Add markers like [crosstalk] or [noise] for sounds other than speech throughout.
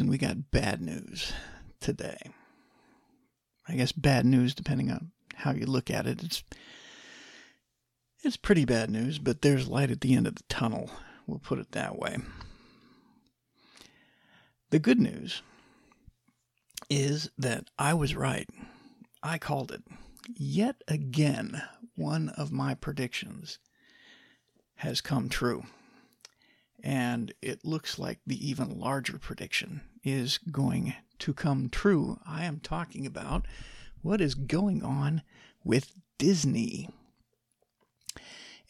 and we got bad news today. I guess bad news, depending on how you look at it, it's it's pretty bad news, but there's light at the end of the tunnel. We'll put it that way. The good news is that I was right. I called it. Yet again, one of my predictions has come true. And it looks like the even larger prediction is going to come true. I am talking about what is going on with Disney.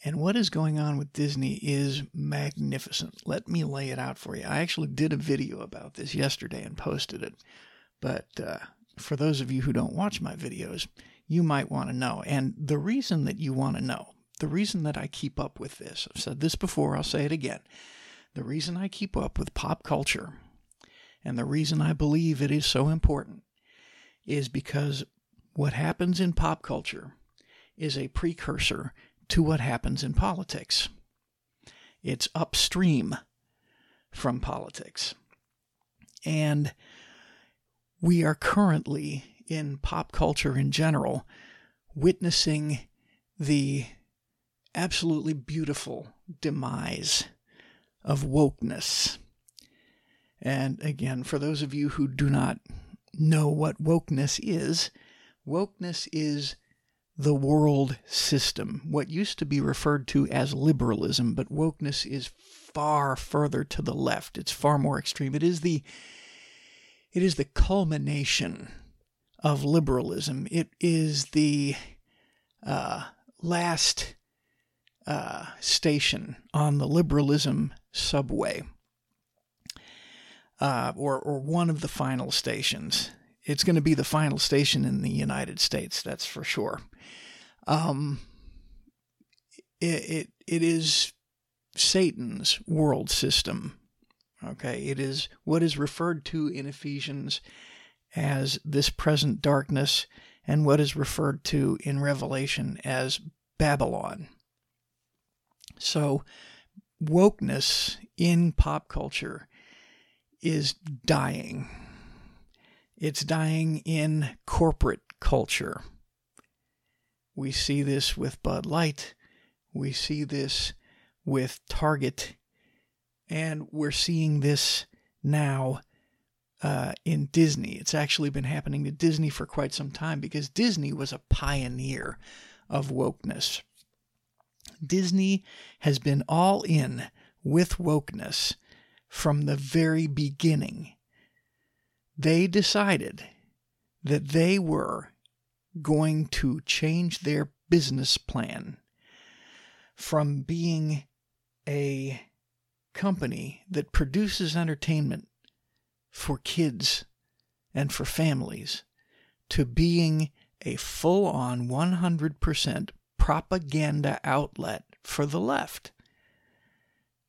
And what is going on with Disney is magnificent. Let me lay it out for you. I actually did a video about this yesterday and posted it. But uh, for those of you who don't watch my videos, you might want to know. And the reason that you want to know, the reason that I keep up with this, I've said this before, I'll say it again. The reason I keep up with pop culture and the reason I believe it is so important is because what happens in pop culture is a precursor to what happens in politics. It's upstream from politics. And we are currently, in pop culture in general, witnessing the absolutely beautiful demise of wokeness. And again, for those of you who do not know what wokeness is, wokeness is the world system, what used to be referred to as liberalism, but wokeness is far further to the left. It's far more extreme. It is the it is the culmination of liberalism. It is the uh, last uh, station on the liberalism subway, uh, or or one of the final stations. It's going to be the final station in the United States, that's for sure. Um, it, it, it is Satan's world system. Okay, it is what is referred to in Ephesians as this present darkness and what is referred to in Revelation as Babylon. So, wokeness in pop culture is dying. It's dying in corporate culture. We see this with Bud Light. We see this with Target. And we're seeing this now uh, in Disney. It's actually been happening to Disney for quite some time because Disney was a pioneer of wokeness. Disney has been all in with wokeness from the very beginning. They decided that they were going to change their business plan from being a company that produces entertainment for kids and for families to being a full on 100% propaganda outlet for the left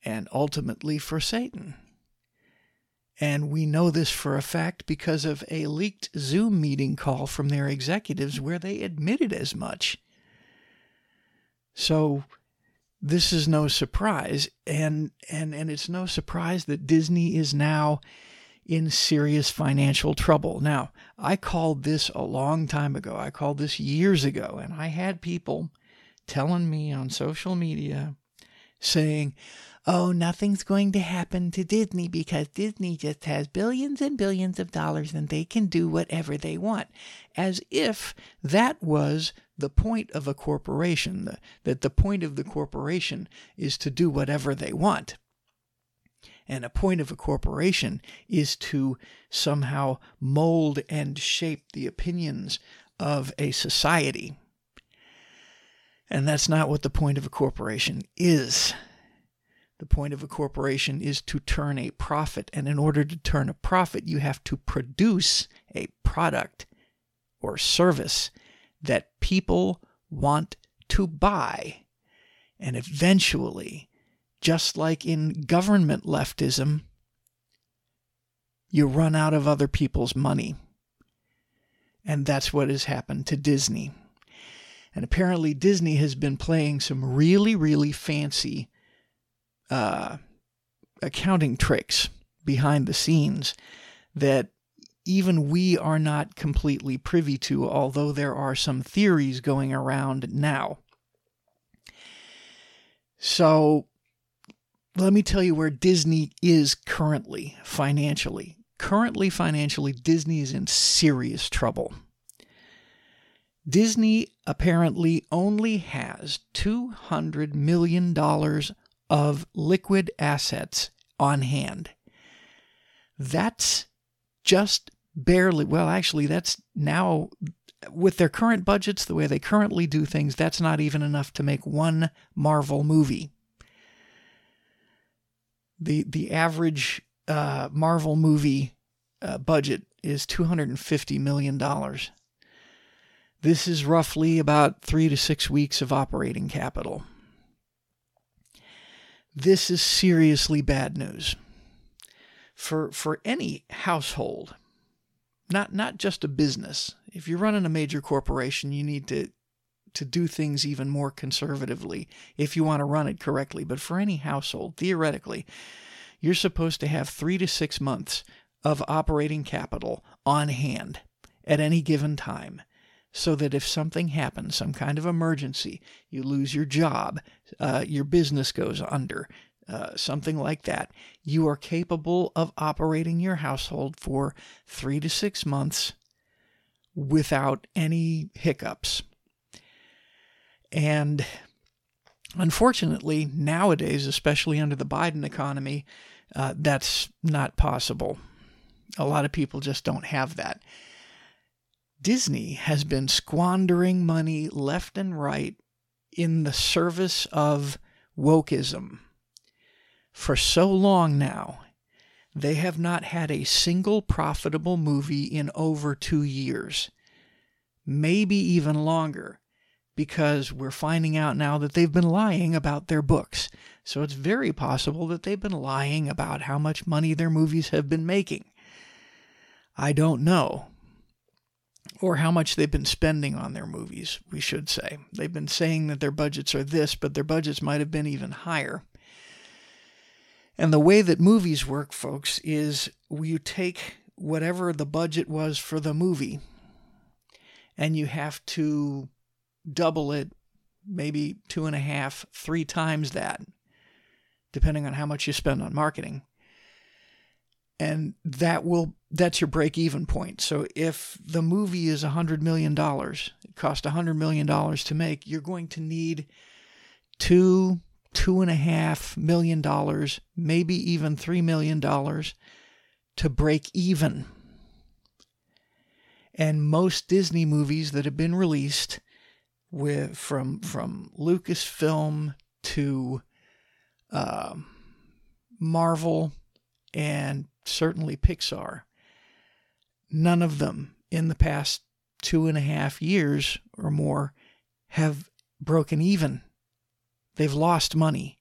and ultimately for Satan. And we know this for a fact because of a leaked Zoom meeting call from their executives where they admitted as much. So this is no surprise and and and it's no surprise that Disney is now in serious financial trouble. Now, I called this a long time ago. I called this years ago and I had people telling me on social media saying, oh, nothing's going to happen to Disney because Disney just has billions and billions of dollars and they can do whatever they want. As if that was the point of a corporation, that the point of the corporation is to do whatever they want. And a point of a corporation is to somehow mold and shape the opinions of a society. And that's not what the point of a corporation is. The point of a corporation is to turn a profit. And in order to turn a profit, you have to produce a product or service that people want to buy. And eventually, just like in government leftism, you run out of other people's money. And that's what has happened to Disney. And apparently, Disney has been playing some really, really fancy uh, accounting tricks behind the scenes that even we are not completely privy to, although there are some theories going around now. So let me tell you where Disney is currently financially. Currently, financially, Disney is in serious trouble. Disney apparently only has $200 million of liquid assets on hand. That's just barely, well, actually, that's now, with their current budgets, the way they currently do things, that's not even enough to make one Marvel movie. The, the average uh, Marvel movie uh, budget is $250 million. This is roughly about three to six weeks of operating capital. This is seriously bad news for for any household, not not just a business. If you're running a major corporation, you need to to do things even more conservatively if you want to run it correctly. But for any household, theoretically, you're supposed to have three to six months of operating capital on hand at any given time so that if something happens, some kind of emergency, you lose your job, uh, your business goes under, uh, something like that, you are capable of operating your household for three to six months without any hiccups. And unfortunately, nowadays, especially under the Biden economy, uh, that's not possible. A lot of people just don't have that. Disney has been squandering money left and right in the service of wokeism for so long now. They have not had a single profitable movie in over two years, maybe even longer, because we're finding out now that they've been lying about their books. So it's very possible that they've been lying about how much money their movies have been making. I don't know. Or how much they've been spending on their movies, we should say. They've been saying that their budgets are this, but their budgets might have been even higher. And the way that movies work, folks, is you take whatever the budget was for the movie and you have to double it, maybe two and a half, three times that, depending on how much you spend on marketing. And that will that's your break even point. So if the movie is a hundred million dollars, it cost a hundred million dollars to make, you're going to need two two and a half million dollars, maybe even three million dollars to break even. And most Disney movies that have been released with from from Lucasfilm to uh, Marvel and certainly Pixar, none of them in the past two and a half years or more have broken even They've lost money.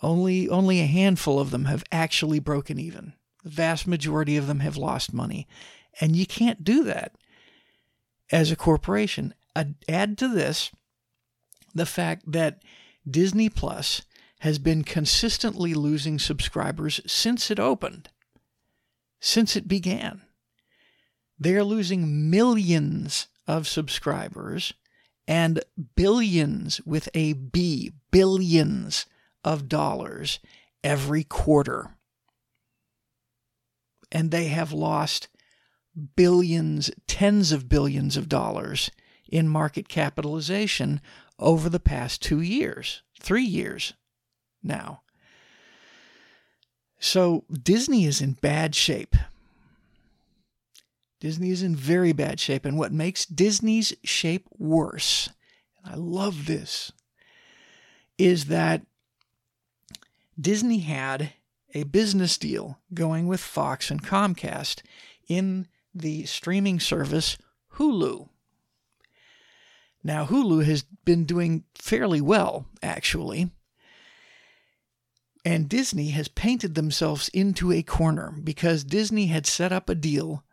Only only a handful of them have actually broken even. The vast majority of them have lost money. And you can't do that as a corporation. Add to this the fact that Disney Plus has been consistently losing subscribers since it opened, since it began. They are losing millions of subscribers and billions with a B, billions of dollars every quarter. And they have lost billions, tens of billions of dollars in market capitalization over the past two years, three years now. So Disney is in bad shape. Disney is in very bad shape. And what makes Disney's shape worse, and I love this, is that Disney had a business deal going with Fox and Comcast in the streaming service Hulu. Now, Hulu has been doing fairly well, actually. And Disney has painted themselves into a corner because Disney had set up a deal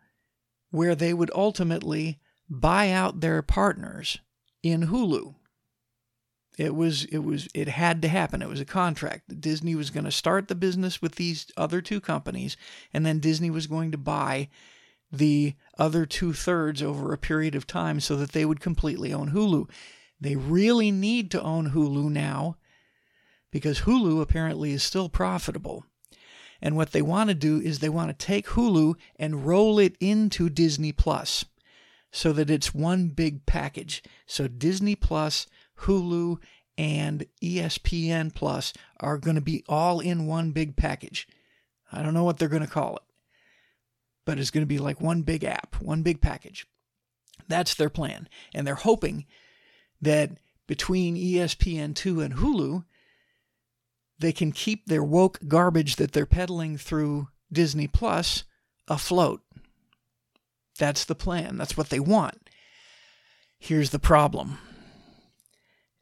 where they would ultimately buy out their partners in Hulu. It was it was it had to happen. It was a contract. Disney was going to start the business with these other two companies, and then Disney was going to buy the other two thirds over a period of time so that they would completely own Hulu. They really need to own Hulu now because Hulu apparently is still profitable. And what they want to do is they want to take Hulu and roll it into Disney Plus so that it's one big package. So Disney Plus, Hulu, and ESPN Plus are going to be all in one big package. I don't know what they're going to call it, but it's going to be like one big app, one big package. That's their plan. And they're hoping that between ESPN2 and Hulu, they can keep their woke garbage that they're peddling through Disney Plus afloat. That's the plan. That's what they want. Here's the problem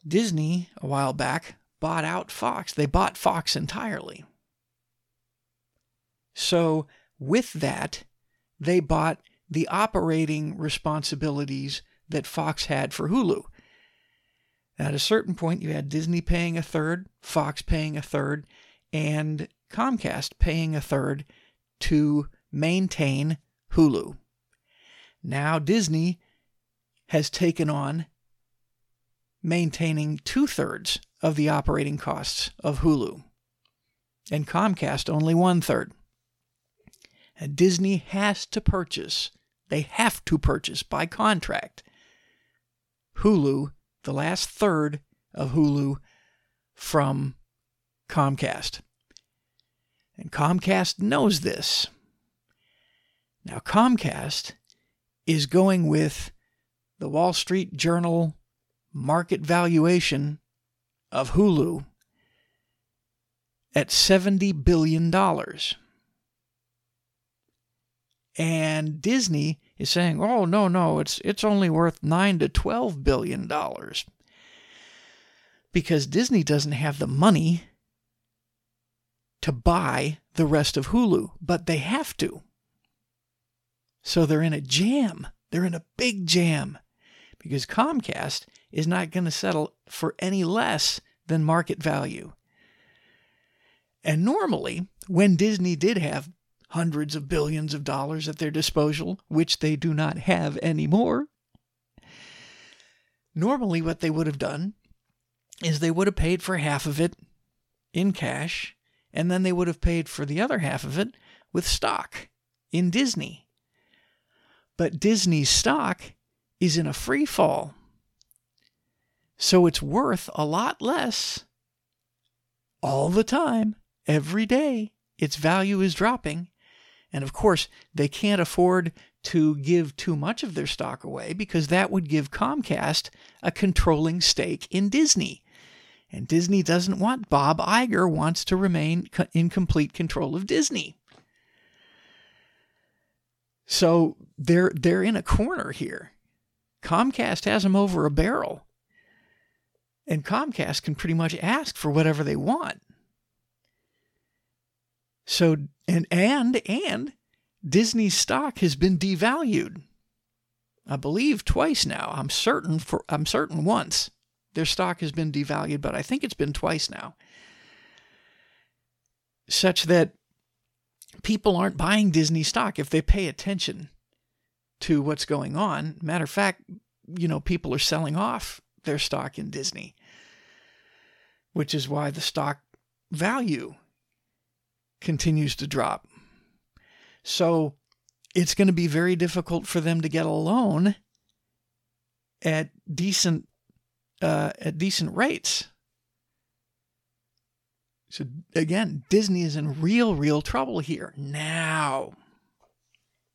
Disney, a while back, bought out Fox. They bought Fox entirely. So, with that, they bought the operating responsibilities that Fox had for Hulu. At a certain point, you had Disney paying a third, Fox paying a third, and Comcast paying a third to maintain Hulu. Now Disney has taken on maintaining two thirds of the operating costs of Hulu, and Comcast only one third. And Disney has to purchase, they have to purchase by contract, Hulu, the last third of Hulu from Comcast. And Comcast knows this. Now, Comcast is going with the Wall Street Journal market valuation of Hulu at $70 billion. And Disney is saying, "Oh no, no, it's it's only worth 9 to 12 billion dollars." Because Disney doesn't have the money to buy the rest of Hulu, but they have to. So they're in a jam. They're in a big jam because Comcast is not going to settle for any less than market value. And normally, when Disney did have hundreds of billions of dollars at their disposal, which they do not have anymore, normally what they would have done is they would have paid for half of it in cash, and then they would have paid for the other half of it with stock in Disney. But Disney's stock is in a free fall. So it's worth a lot less all the time, every day. Its value is dropping. And of course, they can't afford to give too much of their stock away because that would give Comcast a controlling stake in Disney. And Disney doesn't want Bob Iger wants to remain in complete control of Disney. So they're they're in a corner here. Comcast has them over a barrel. And Comcast can pretty much ask for whatever they want. So and and and Disney's stock has been devalued. I believe twice now. I'm certain for I'm certain once their stock has been devalued, but I think it's been twice now. Such that people aren't buying Disney stock if they pay attention to what's going on. Matter of fact, you know, people are selling off their stock in Disney, which is why the stock value continues to drop. So it's going to be very difficult for them to get a loan at decent uh, at decent rates so again, Disney is in real, real trouble here. Now,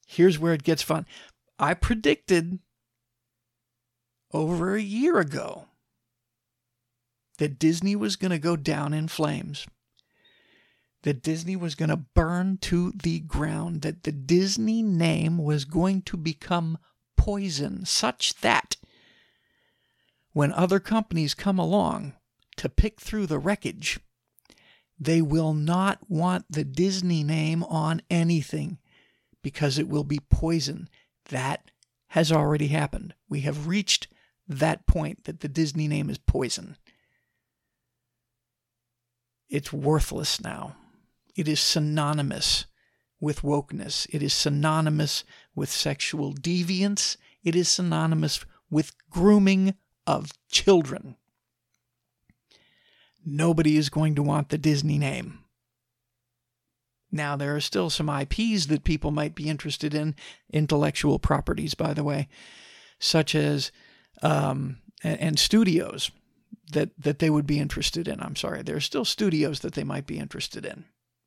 here's where it gets fun. I predicted over a year ago that Disney was going to go down in flames, that Disney was going to burn to the ground, that the Disney name was going to become poison, such that when other companies come along to pick through the wreckage, they will not want the Disney name on anything because it will be poison. That has already happened. We have reached that point that the Disney name is poison. it's worthless now. It is synonymous with wokeness. It is synonymous with sexual deviance. It is synonymous with grooming of children. Nobody is going to want the Disney name. Now, there are still some IPs that people might be interested in, intellectual properties, by the way, such as, um, and, and studios that, that they would be interested in. I'm sorry, there are still studios that they might be interested in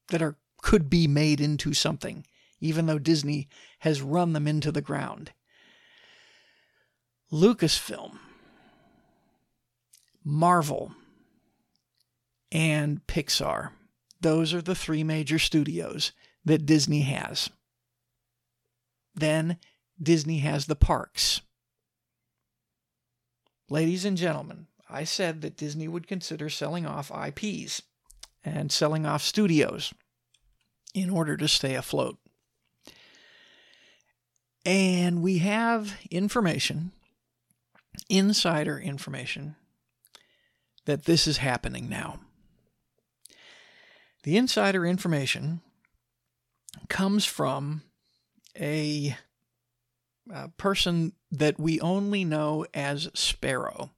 that are could be made into something, even though Disney has run them into the ground. Lucasfilm, Marvel, and Pixar. Those are the three major studios that Disney has. Then Disney has the parks. Ladies and gentlemen, I said that Disney would consider selling off IPs and selling off studios in order to stay afloat. And we have information, insider information, that this is happening now. The insider information comes from a, a, person that we only know as Sparrow.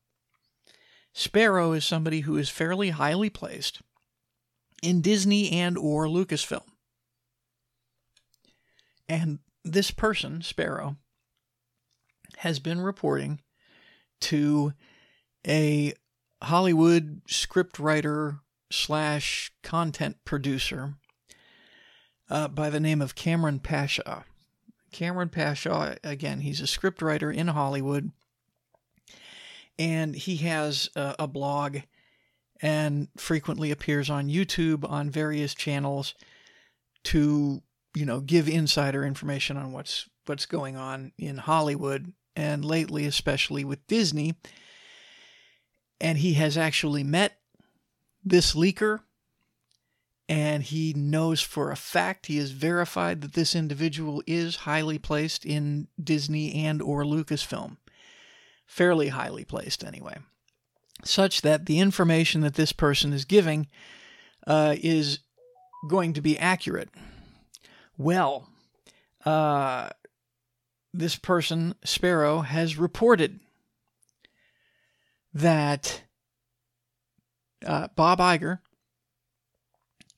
Sparrow is somebody who is fairly highly placed in Disney and or Lucasfilm. And this person, Sparrow, has been reporting to a Hollywood scriptwriter slash content producer uh, by the name of Cameron Pasha. Cameron Pasha, again, he's a scriptwriter in Hollywood, and he has a, a blog and frequently appears on YouTube on various channels to, you know, give insider information on what's what's going on in Hollywood and lately especially with Disney. And he has actually met this leaker and he knows for a fact he has verified that this individual is highly placed in Disney and or Lucasfilm. Fairly highly placed anyway. Such that the information that this person is giving uh, is going to be accurate. Well, uh, this person, Sparrow, has reported that uh, Bob Iger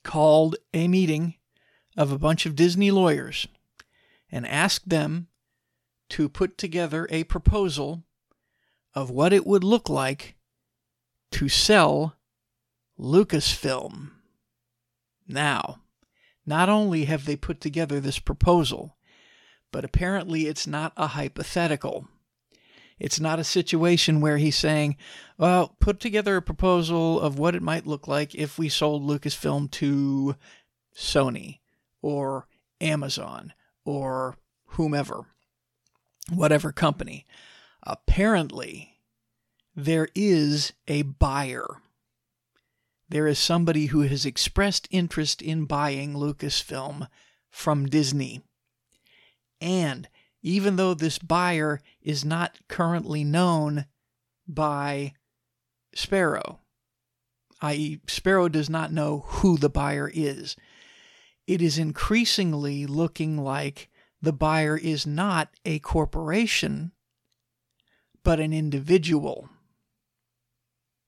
called a meeting of a bunch of Disney lawyers and asked them to put together a proposal of what it would look like to sell Lucasfilm. Now, not only have they put together this proposal, but apparently it's not a hypothetical. It's not a situation where he's saying, well, put together a proposal of what it might look like if we sold Lucasfilm to Sony or Amazon or whomever, whatever company. Apparently, there is a buyer. There is somebody who has expressed interest in buying Lucasfilm from Disney. And even though this buyer is not currently known by Sparrow, i.e., Sparrow does not know who the buyer is. It is increasingly looking like the buyer is not a corporation, but an individual.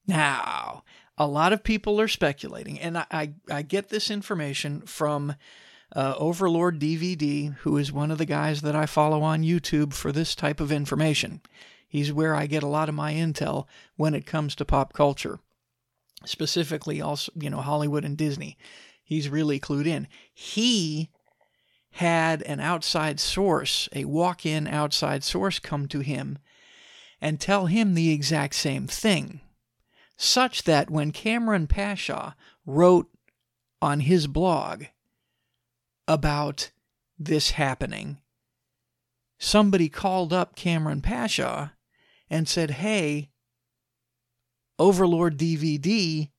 Now, a lot of people are speculating, and I, I, I get this information from uh, Overlord DVD, who is one of the guys that I follow on YouTube for this type of information. He's where I get a lot of my intel when it comes to pop culture, specifically also, you know, Hollywood and Disney. He's really clued in. He had an outside source, a walk in outside source, come to him and tell him the exact same thing, such that when Cameron Pasha wrote on his blog about this happening, somebody called up Cameron Pasha and said, Hey, Overlord DVD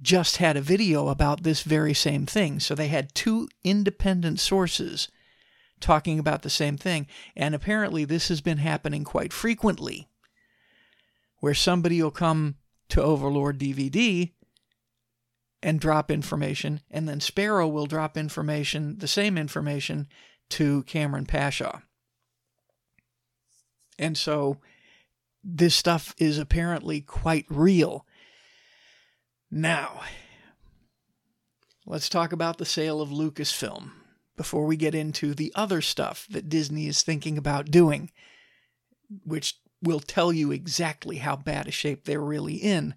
just had a video about this very same thing. So they had two independent sources talking about the same thing. And apparently, this has been happening quite frequently, where somebody will come to Overlord DVD and drop information, and then Sparrow will drop information, the same information, to Cameron Pasha. And so this stuff is apparently quite real. Now, let's talk about the sale of Lucasfilm before we get into the other stuff that Disney is thinking about doing, which will tell you exactly how bad a shape they're really in.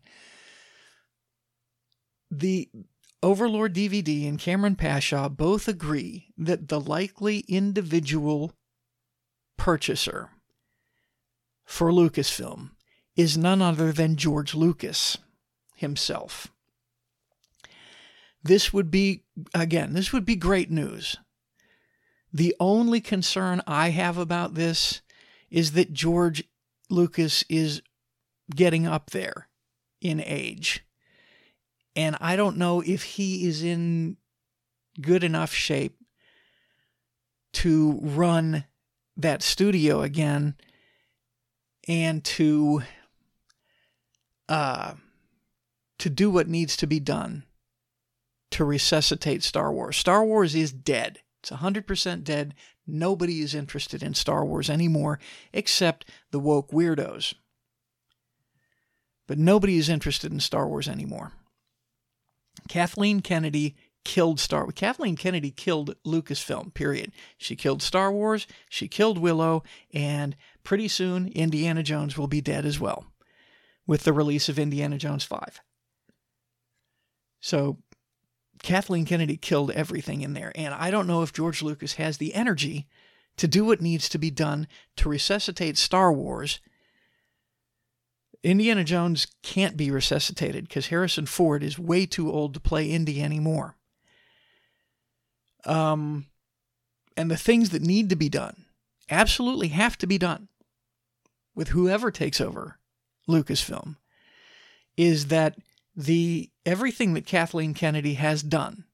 The Overlord DVD and Cameron Pasha both agree that the likely individual purchaser for Lucasfilm is none other than George Lucas himself. This would be, again, this would be great news. The only concern I have about this is that George Lucas is getting up there in age. And I don't know if he is in good enough shape to run that studio again and to uh, to do what needs to be done to resuscitate Star Wars. Star Wars is dead. It's 100% dead. Nobody is interested in Star Wars anymore except the woke weirdos. But nobody is interested in Star Wars anymore. Kathleen Kennedy killed Star Wars. Kathleen Kennedy killed Lucasfilm, period. She killed Star Wars, she killed Willow, and pretty soon Indiana Jones will be dead as well with the release of Indiana Jones 5. So Kathleen Kennedy killed everything in there. And I don't know if George Lucas has the energy to do what needs to be done to resuscitate Star Wars. Indiana Jones can't be resuscitated because Harrison Ford is way too old to play Indy anymore. Um, and the things that need to be done absolutely have to be done with whoever takes over Lucasfilm is that the everything that Kathleen Kennedy has done,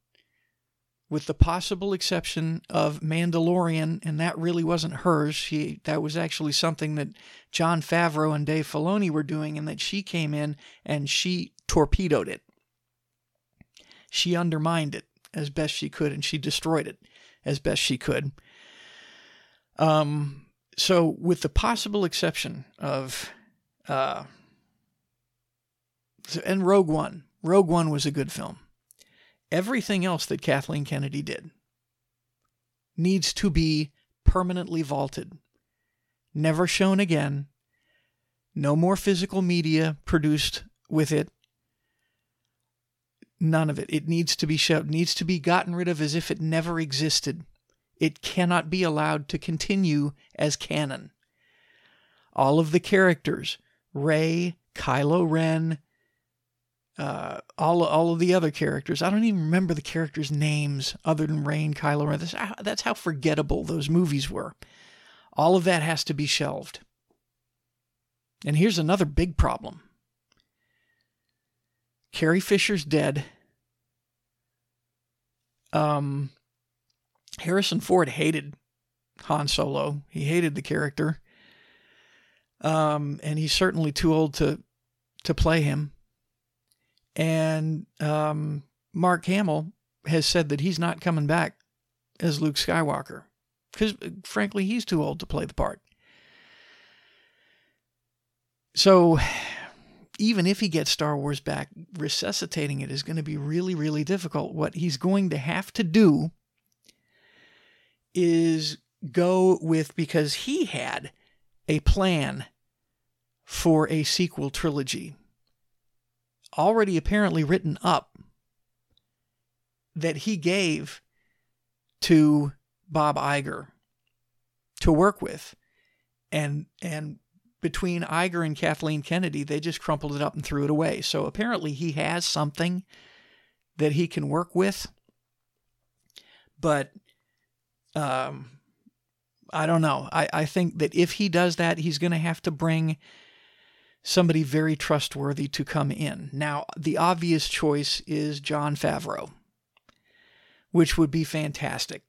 with the possible exception of Mandalorian, and that really wasn't hers. She that was actually something that Jon Favreau and Dave Filoni were doing, and that she came in and she torpedoed it. She undermined it as best she could, and she destroyed it as best she could. Um, so, with the possible exception of uh, and Rogue One. Rogue One was a good film. Everything else that Kathleen Kennedy did needs to be permanently vaulted. Never shown again. No more physical media produced with it. None of it. It needs to be shown, needs to be gotten rid of as if it never existed. It cannot be allowed to continue as canon. All of the characters, Rey, Kylo Ren, uh, all all of the other characters. I don't even remember the characters' names other than Rain, Kylo Ren. That's how, that's how forgettable those movies were. All of that has to be shelved. And here's another big problem. Carrie Fisher's dead. Um, Harrison Ford hated Han Solo. He hated the character. Um, and he's certainly too old to to play him. And um, Mark Hamill has said that he's not coming back as Luke Skywalker because, frankly, he's too old to play the part. So, even if he gets Star Wars back, resuscitating it is going to be really, really difficult. What he's going to have to do is go with, because he had a plan for a sequel trilogy already apparently written up that he gave to Bob Iger to work with. And and between Iger and Kathleen Kennedy, they just crumpled it up and threw it away. So apparently he has something that he can work with. But um, I don't know. I, I think that if he does that, he's going to have to bring somebody very trustworthy to come in. Now, the obvious choice is Jon Favreau, which would be fantastic.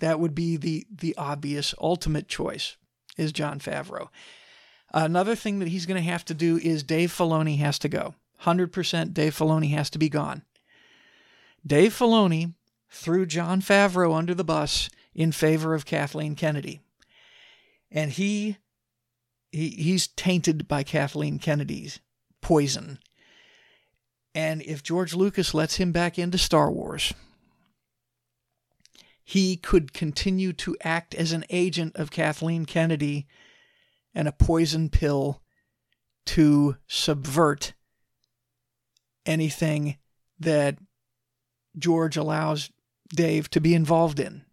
That would be the the obvious ultimate choice is Jon Favreau. Another thing that he's going to have to do is Dave Filoni has to go. 100% Dave Filoni has to be gone. Dave Filoni threw Jon Favreau under the bus in favor of Kathleen Kennedy. And he, he he's tainted by Kathleen Kennedy's poison. And if George Lucas lets him back into Star Wars, he could continue to act as an agent of Kathleen Kennedy and a poison pill to subvert anything that George allows Dave to be involved in.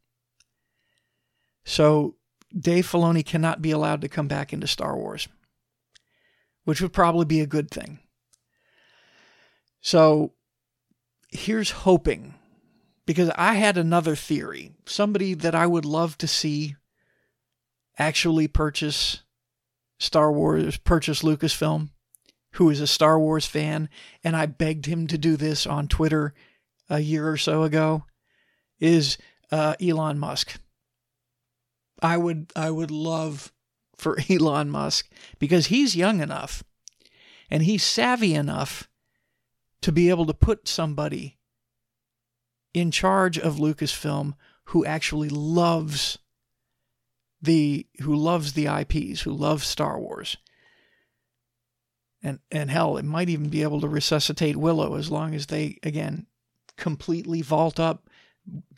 So Dave Filoni cannot be allowed to come back into Star Wars, which would probably be a good thing. So here's hoping, because I had another theory. Somebody that I would love to see actually purchase Star Wars, purchase Lucasfilm, who is a Star Wars fan, and I begged him to do this on Twitter a year or so ago, is uh, Elon Musk. I would I would love for [laughs] Elon Musk because he's young enough and he's savvy enough to be able to put somebody in charge of Lucasfilm who actually loves the who loves the IPs, who loves Star Wars. And and hell, it might even be able to resuscitate Willow as long as they again completely vault up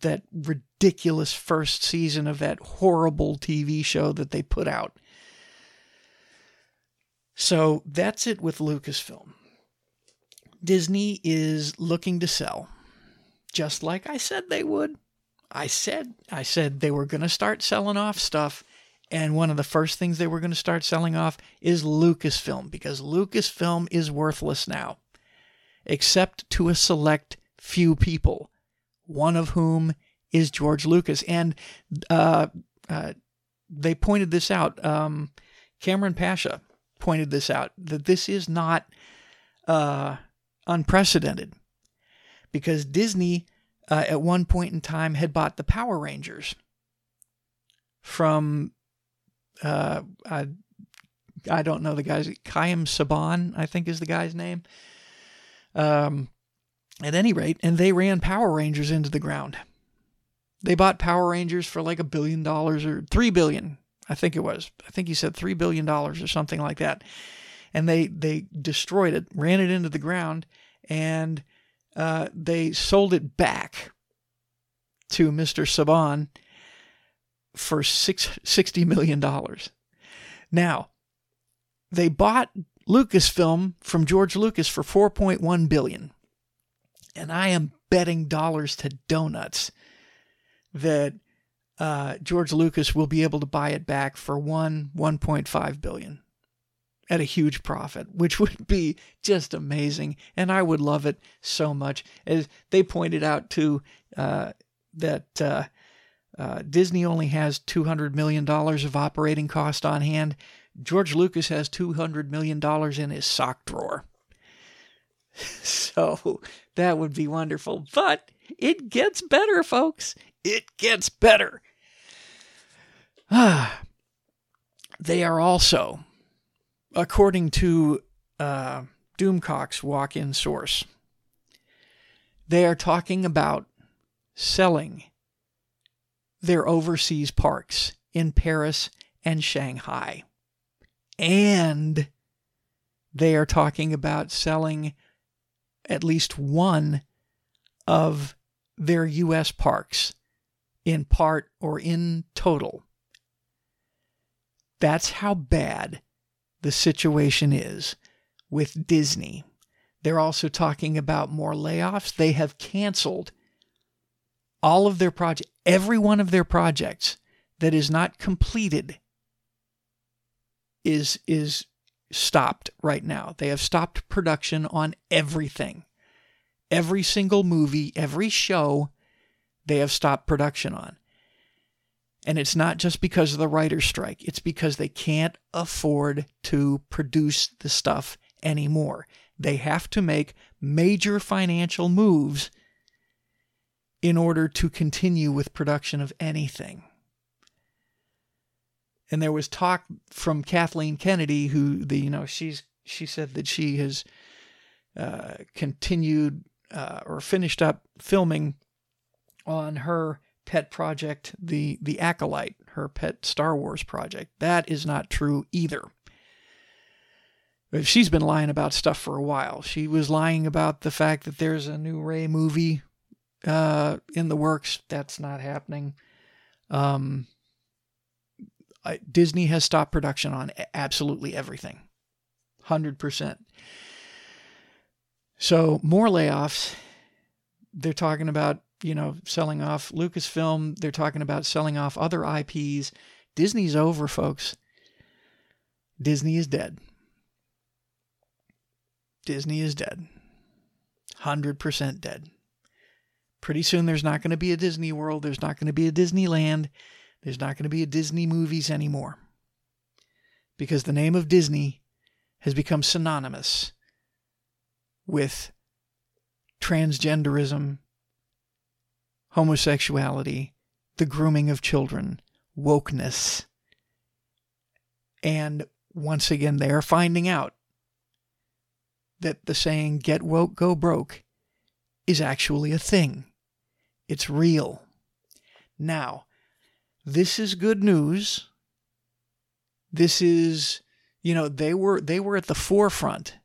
that ridiculous first season of that horrible TV show that they put out. So that's it with Lucasfilm. Disney is looking to sell, just like I said they would. I said I said they were going to start selling off stuff and one of the first things they were going to start selling off is Lucasfilm because Lucasfilm is worthless now except to a select few people one of whom is George Lucas. And uh, uh, they pointed this out. Um, Cameron Pasha pointed this out that this is not uh, unprecedented because Disney uh, at one point in time had bought the Power Rangers from uh, I, I don't know the guy's Kaim Saban I think is the guy's name. Um, at any rate, and they ran Power Rangers into the ground. They bought Power Rangers for like a billion dollars or three billion, I think it was. I think he said three billion dollars or something like that. And they they destroyed it, ran it into the ground, and uh, they sold it back to Mr. Saban for six, $60 million. Now, they bought Lucasfilm from George Lucas for 4.1 billion and I am betting dollars to donuts that uh, George Lucas will be able to buy it back for one 1.5 billion at a huge profit, which [laughs] would be just amazing, and I would love it so much. As they pointed out too, uh, that uh, uh, Disney only has 200 million dollars of operating cost on hand. George Lucas has 200 million dollars in his sock drawer. [laughs] So that would be wonderful. But it gets better, folks. It gets better. Ah, they are also, according to uh, Doomcock's walk in source, they are talking about selling their overseas parks in Paris and Shanghai. And they are talking about selling at least one of their U.S. parks in part or in total. That's how bad the situation is with Disney. They're also talking about more layoffs. They have canceled all of their projects, every one of their projects that is not completed is is stopped right now. They have stopped production on everything. Every single movie, every show, they have stopped production on. And it's not just because of the writer's strike, it's because they can't afford to produce the stuff anymore. They have to make major financial moves in order to continue with production of anything. And there was talk from Kathleen Kennedy, who the you know she's she said that she has uh, continued uh, or finished up filming on her pet project, the the Acolyte, her pet Star Wars project. That is not true either. She's been lying about stuff for a while. She was lying about the fact that there's a new Rey movie uh, in the works. That's not happening. Um, I, Disney has stopped production on absolutely everything, hundred percent. So more layoffs. They're talking about you know selling off Lucasfilm. They're talking about selling off other IPs. Disney's over, folks. Disney is dead. Disney is dead. 100% dead. Pretty soon there's not going to be a Disney World. There's not going to be a Disneyland. There's not going to be a Disney movies anymore. Because the name of Disney has become synonymous with transgenderism, homosexuality, the grooming of children, wokeness. And once again, they are finding out that the saying, get woke, go broke, is actually a thing. It's real. Now, this is good news. This is, you know, they were they were at the forefront.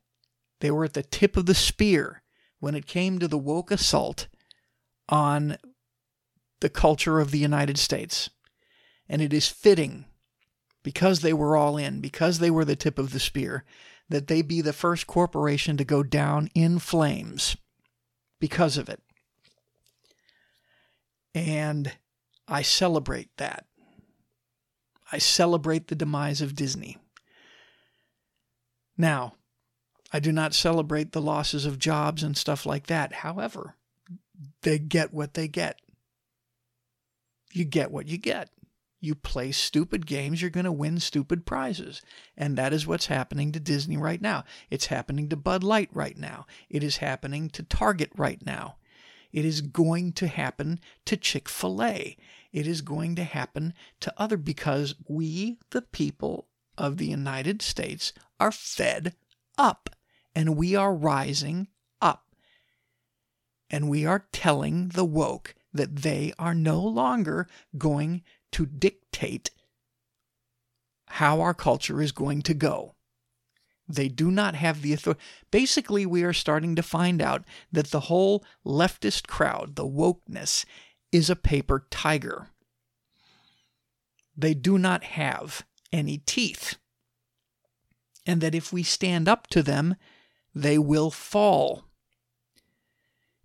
They were at the tip of the spear when it came to the woke assault on the culture of the United States. And it is fitting because they were all in, because they were the tip of the spear, that they be the first corporation to go down in flames because of it. And I celebrate that. I celebrate the demise of Disney. Now, I do not celebrate the losses of jobs and stuff like that. However, they get what they get. You get what you get. You play stupid games, you're going to win stupid prizes. And that is what's happening to Disney right now. It's happening to Bud Light right now. It is happening to Target right now. It is going to happen to Chick fil A. It is going to happen to other because we, the people of the United States, are fed up and we are rising up. And we are telling the woke that they are no longer going to dictate how our culture is going to go. They do not have the authority. Basically, we are starting to find out that the whole leftist crowd, the wokeness, is a paper tiger. They do not have any teeth. And that if we stand up to them, they will fall.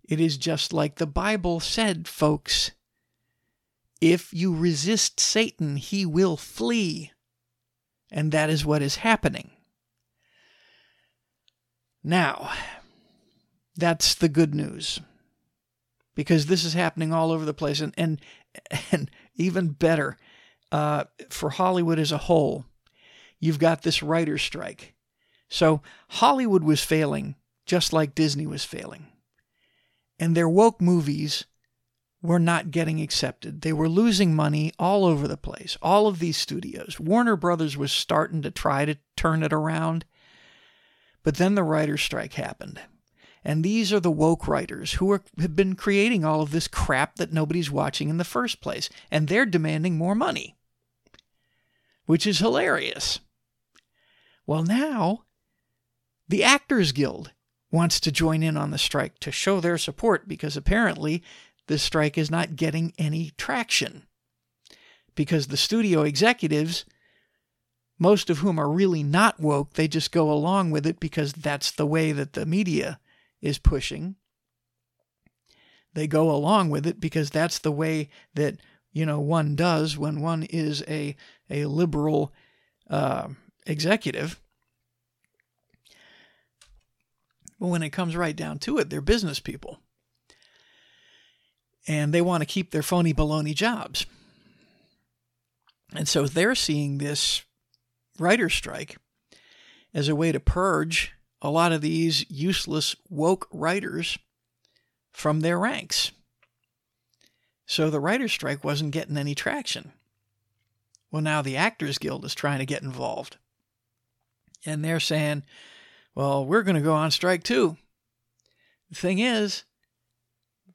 It is just like the Bible said, folks. If you resist Satan, he will flee. And that is what is happening. Now, that's the good news. Because this is happening all over the place. And, and, and even better, uh, for Hollywood as a whole, you've got this writer's strike. So Hollywood was failing just like Disney was failing. And their woke movies were not getting accepted. They were losing money all over the place, all of these studios. Warner Brothers was starting to try to turn it around. But then the writer's strike happened. And these are the woke writers who are, have been creating all of this crap that nobody's watching in the first place. And they're demanding more money, which is hilarious. Well, now the Actors Guild wants to join in on the strike to show their support because apparently this strike is not getting any traction. Because the studio executives, most of whom are really not woke, they just go along with it because that's the way that the media is pushing. They go along with it because that's the way that you know one does when one is a a liberal uh, executive. But when it comes right down to it, they're business people. And they want to keep their phony baloney jobs. And so they're seeing this writer strike as a way to purge a lot of these useless woke writers from their ranks. So the writer's strike wasn't getting any traction. Well, now the Actors Guild is trying to get involved. And they're saying, well, we're going to go on strike too. The thing is,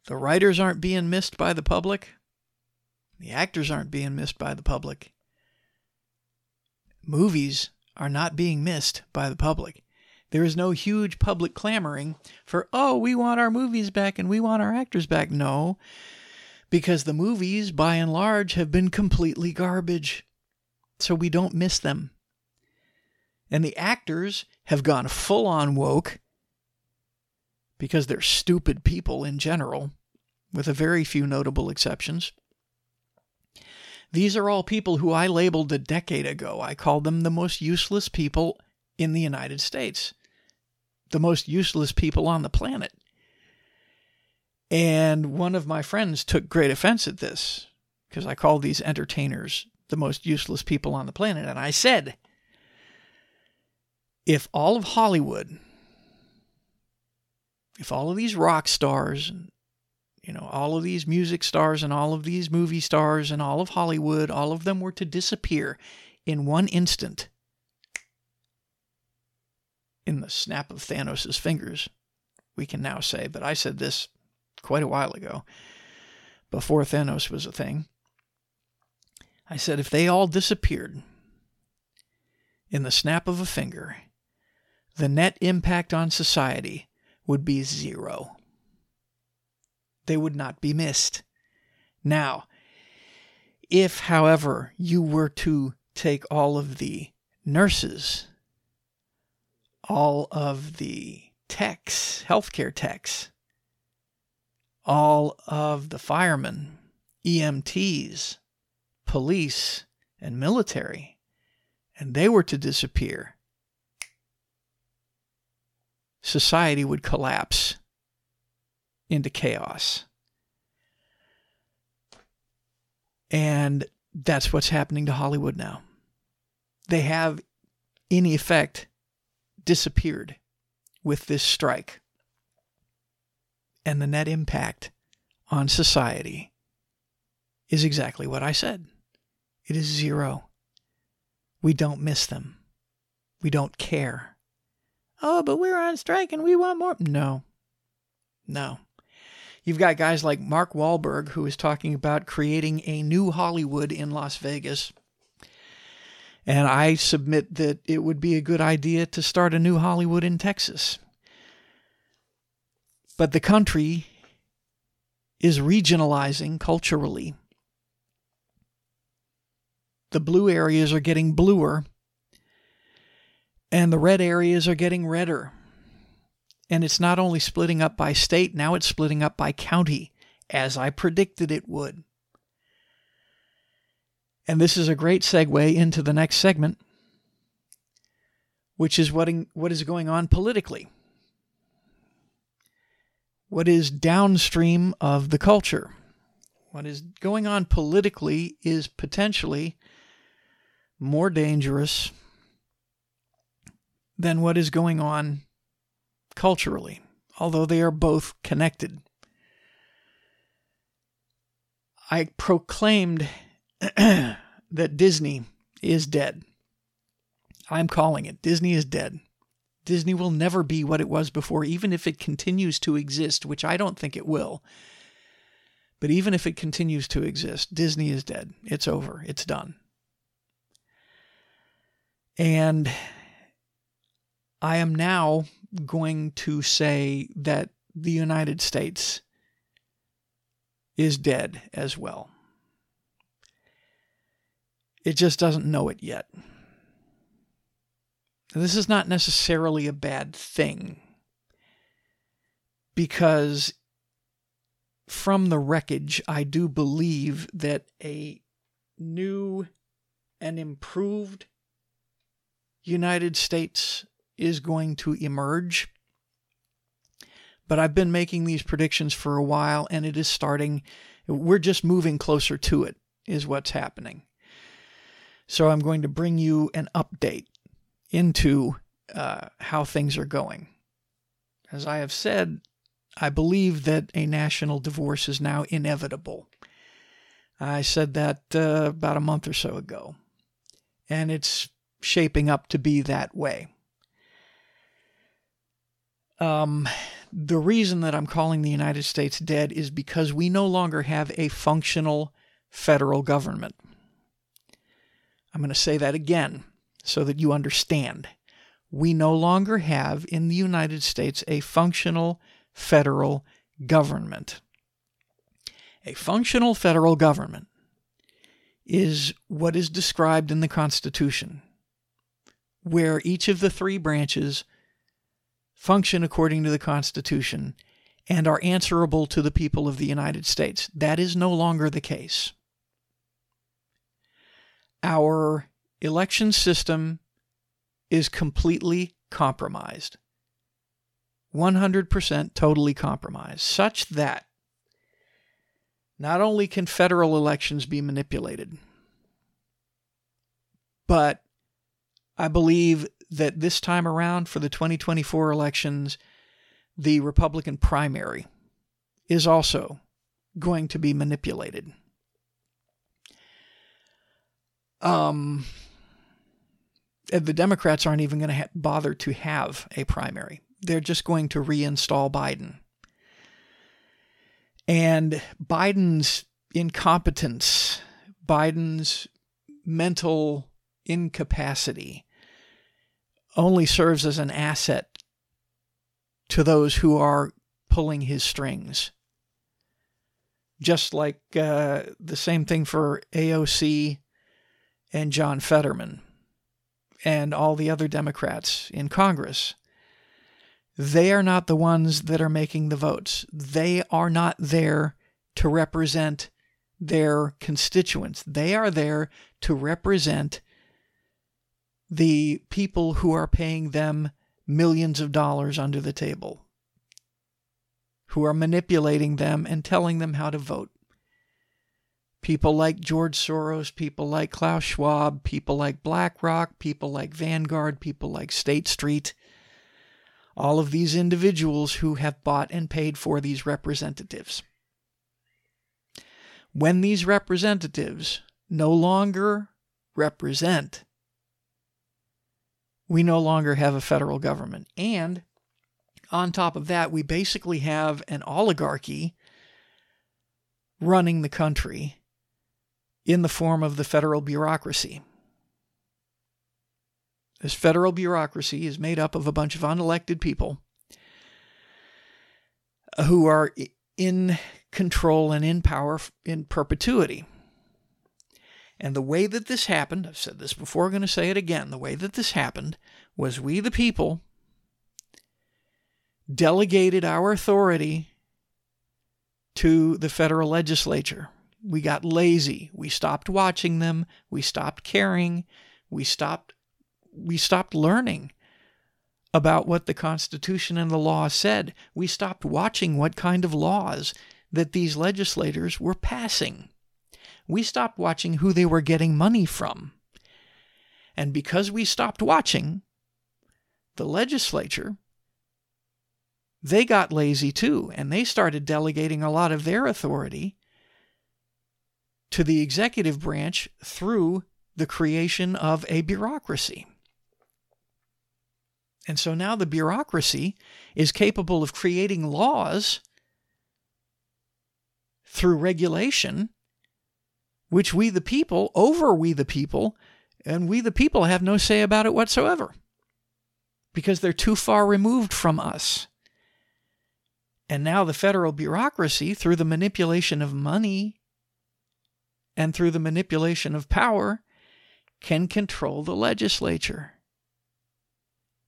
The writers aren't being missed by the public. The actors aren't being missed by the public. Movies are not being missed by the public. There is no huge public clamoring for, oh, we want our movies back and we want our actors back. No, because the movies, by and large, have been completely garbage. So we don't miss them. And the actors have gone full on woke because they're stupid people in general, with a very few notable exceptions. These are all people who I labeled a decade ago. I called them the most useless people in the United States, the most useless people on the planet. And one of my friends took great offense at this because I called these entertainers the most useless people on the planet. And I said, if all of Hollywood, if all of these rock stars and you know, all of these music stars and all of these movie stars and all of Hollywood, all of them were to disappear in one instant in the snap of Thanos' fingers. We can now say, but I said this quite a while ago, before Thanos was a thing. I said if they all disappeared in the snap of a finger, the net impact on society would be zero. They would not be missed. Now, if, however, you were to take all of the nurses, all of the techs, healthcare techs, all of the firemen, EMTs, police, and military, and they were to disappear, society would collapse into chaos. And that's what's happening to Hollywood now. They have, in effect, disappeared with this strike and the net impact on society is exactly what I said. It is zero. We don't miss them. We don't care. Oh, but we're on strike and we want more. No. No. You've got guys like Mark Wahlberg, who is talking about creating a new Hollywood in Las Vegas. And I submit that it would be a good idea to start a new Hollywood in Texas. But the country is regionalizing culturally. The blue areas are getting bluer, and the red areas are getting redder. And it's not only splitting up by state, now it's splitting up by county, as I predicted it would. And this is a great segue into the next segment, which is what, in, what is going on politically what is downstream of the culture. What is going on politically is potentially more dangerous than what is going on culturally, although they are both connected. I proclaimed [clears throat] that Disney is dead. I'm calling it. Disney is dead. Disney will never be what it was before, even if it continues to exist, which I don't think it will. But even if it continues to exist, Disney is dead. It's over. It's done. And I am now going to say that the United States is dead as well. It just doesn't know it yet. This is not necessarily a bad thing because from the wreckage, I do believe that a new and improved United States is going to emerge. But I've been making these predictions for a while and it is starting. We're just moving closer to it, is what's happening. So I'm going to bring you an update into uh, how things are going. As I have said, I believe that a national divorce is now inevitable. I said that uh, about a month or so ago, and it's shaping up to be that way. Um, The reason that I'm calling the United States dead is because we no longer have a functional federal government. I'm going to say that again so that you understand. We no longer have in the United States a functional federal government. A functional federal government is what is described in the Constitution, where each of the three branches function according to the Constitution and are answerable to the people of the United States. That is no longer the case. Our election system is completely compromised. 100% totally compromised, such that not only can federal elections be manipulated, but I believe that this time around for the 2024 elections, the Republican primary is also going to be manipulated. Um, the Democrats aren't even going to ha- bother to have a primary. They're just going to reinstall Biden. And Biden's incompetence, Biden's mental incapacity only serves as an asset to those who are pulling his strings. Just like uh, the same thing for AOC and John Fetterman and all the other Democrats in Congress. They are not the ones that are making the votes. They are not there to represent their constituents. They are there to represent the people who are paying them millions of dollars under the table, who are manipulating them and telling them how to vote. People like George Soros, people like Klaus Schwab, people like BlackRock, people like Vanguard, people like State Street all of these individuals who have bought and paid for these representatives. When these representatives no longer represent, we no longer have a federal government. And on top of that, we basically have an oligarchy running the country in the form of the federal bureaucracy. This federal bureaucracy is made up of a bunch of unelected people who are in control and in power in perpetuity. And the way that this happened, I've said this before, I'm going to say it again. The way that this happened was we, the people, delegated our authority to the federal legislature. We got lazy. We stopped watching them. We stopped caring. We stopped we stopped learning about what the Constitution and the law said. We stopped watching what kind of laws that these legislators were passing. We stopped watching who they were getting money from. And because we stopped watching, the legislature, they got lazy too, and they started delegating a lot of their authority to the executive branch through the creation of a bureaucracy. And so now the bureaucracy is capable of creating laws through regulation, which we the people, over we the people, and we the people have no say about it whatsoever because they're too far removed from us. And now the federal bureaucracy, through the manipulation of money and through the manipulation of power, can control the legislature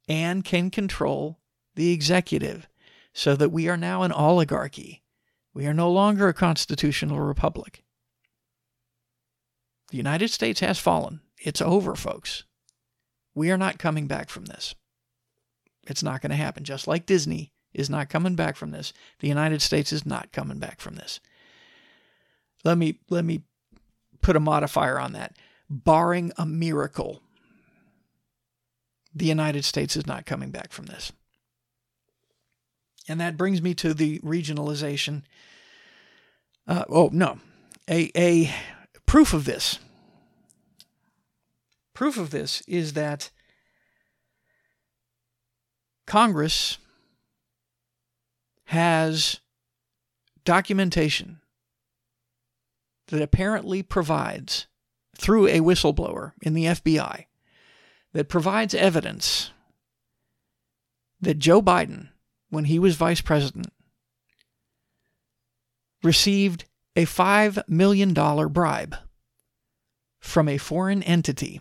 and can control the executive so that we are now an oligarchy. We are no longer a constitutional republic. The United States has fallen. It's over, folks. We are not coming back from this. It's not going to happen. Just like Disney is not coming back from this, the United States is not coming back from this. Let me let me put a modifier on that. Barring a miracle, the United States is not coming back from this. And that brings me to the regionalization. Uh, oh, no. A, a proof of this. Proof of this is that Congress has documentation that apparently provides, through a whistleblower in the FBI, that provides evidence that Joe Biden, when he was vice president, received a $5 million bribe from a foreign entity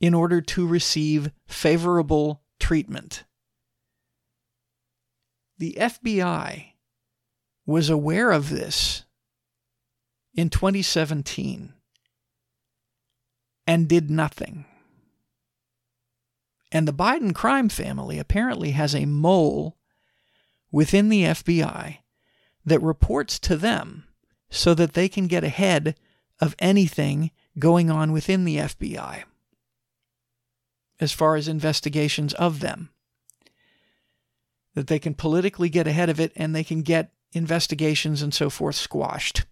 in order to receive favorable treatment. The FBI was aware of this in 2017 and did nothing. And the Biden crime family apparently has a mole within the FBI that reports to them so that they can get ahead of anything going on within the FBI as far as investigations of them. That they can politically get ahead of it and they can get investigations and so forth squashed.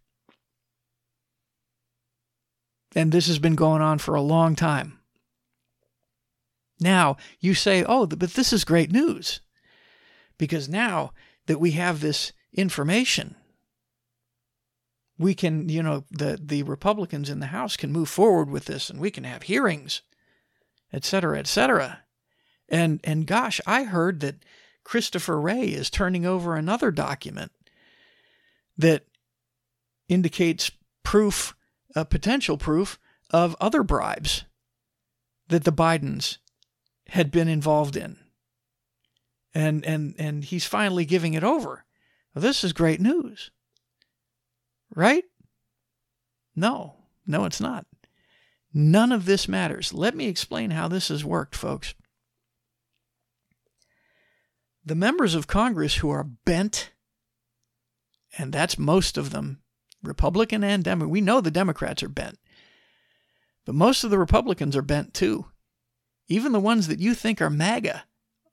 And this has been going on for a long time. Now, you say, oh, but this is great news. Because now that we have this information, we can, you know, the, the Republicans in the House can move forward with this and we can have hearings, et cetera, et cetera. And, and gosh, I heard that Christopher Wray is turning over another document that indicates proof, uh, potential proof of other bribes that the Bidens had been involved in. And, and, and he's finally giving it over. Well, this is great news. Right? No, no, it's not. None of this matters. Let me explain how this has worked, folks. The members of Congress who are bent, and that's most of them, Republican and Democrat, we know the Democrats are bent, but most of the Republicans are bent too. Even the ones that you think are MAGA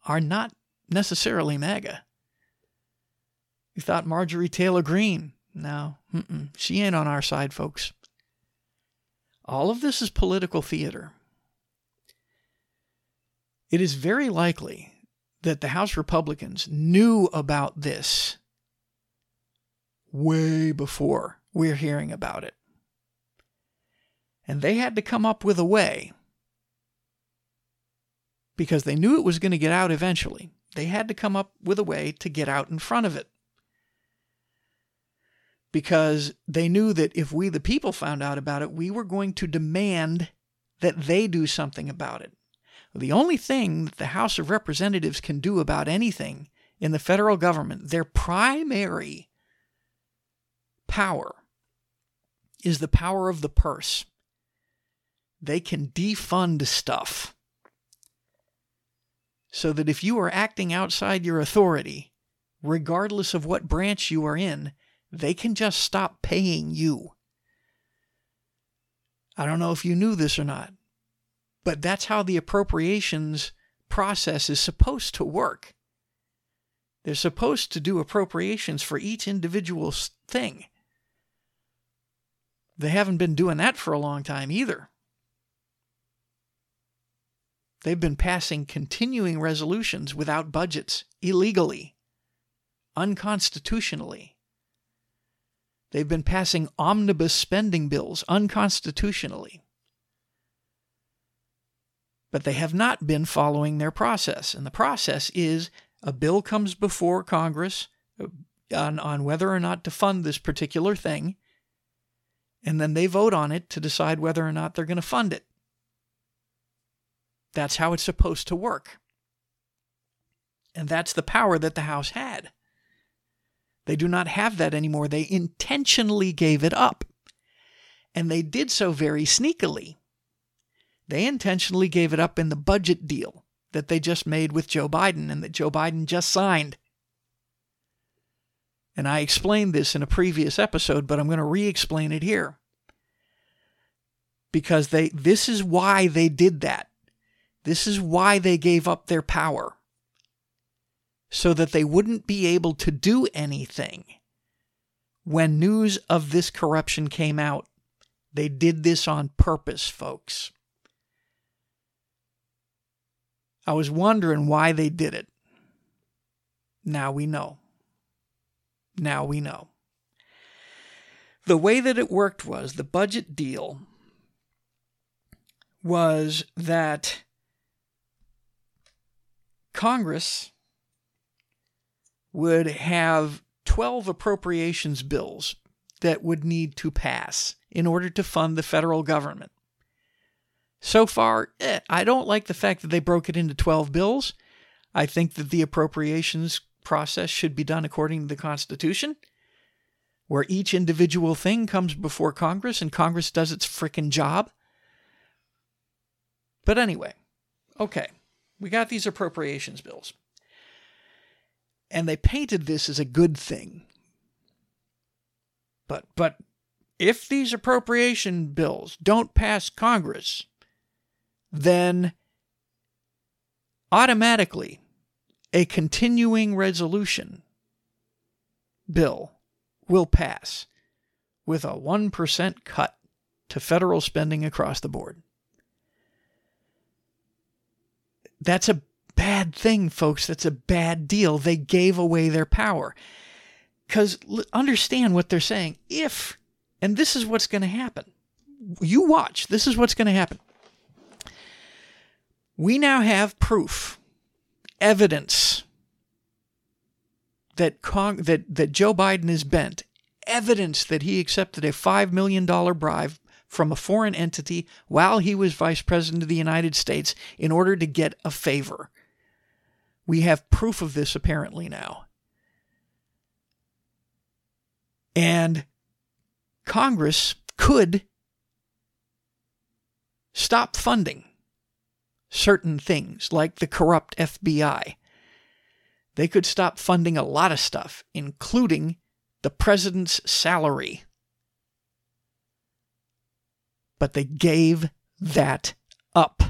are not necessarily MAGA. You thought Marjorie Taylor Greene. No, she ain't on our side, folks. All of this is political theater. It is very likely that the House Republicans knew about this way before we're hearing about it. And they had to come up with a way because they knew it was going to get out eventually. They had to come up with a way to get out in front of it. Because they knew that if we, the people, found out about it, we were going to demand that they do something about it. The only thing that the House of Representatives can do about anything in the federal government, their primary power, is the power of the purse. They can defund stuff so that if you are acting outside your authority, regardless of what branch you are in, they can just stop paying you. I don't know if you knew this or not, but that's how the appropriations process is supposed to work. They're supposed to do appropriations for each individual thing. They haven't been doing that for a long time either. They've been passing continuing resolutions without budgets, illegally, unconstitutionally. They've been passing omnibus spending bills unconstitutionally. But they have not been following their process. And the process is a bill comes before Congress uh, on, on whether or not to fund this particular thing, and then they vote on it to decide whether or not they're going to fund it. That's how it's supposed to work. And that's the power that the House had. They do not have that anymore. They intentionally gave it up. And they did so very sneakily. They intentionally gave it up in the budget deal that they just made with Joe Biden and that Joe Biden just signed. And I explained this in a previous episode, but I'm going to re explain it here. Because they this is why they did that. This is why they gave up their power. So that they wouldn't be able to do anything. When news of this corruption came out, they did this on purpose, folks. I was wondering why they did it. Now we know. Now we know. The way that it worked was the budget deal was that Congress would have 12 appropriations bills that would need to pass in order to fund the federal government. So far, eh, I don't like the fact that they broke it into 12 bills. I think that the appropriations process should be done according to the Constitution, where each individual thing comes before Congress and Congress does its frickin' job. But anyway, okay, we got these appropriations bills. And they painted this as a good thing. But but if these appropriation bills don't pass Congress, then automatically a continuing resolution bill will pass with a 1% cut to federal spending across the board. That's a bad thing, folks. That's a bad deal. They gave away their power. Because understand what they're saying. If, and this is what's going to happen, you watch, this is what's going to happen. We now have proof, evidence that, Cong- that, that Joe Biden is bent, evidence that he accepted a $5 million bribe from a foreign entity while he was vice president of the United States in order to get a favor. We have proof of this apparently now. And Congress could stop funding certain things like the corrupt FBI. They could stop funding a lot of stuff, including the president's salary. But they gave that up.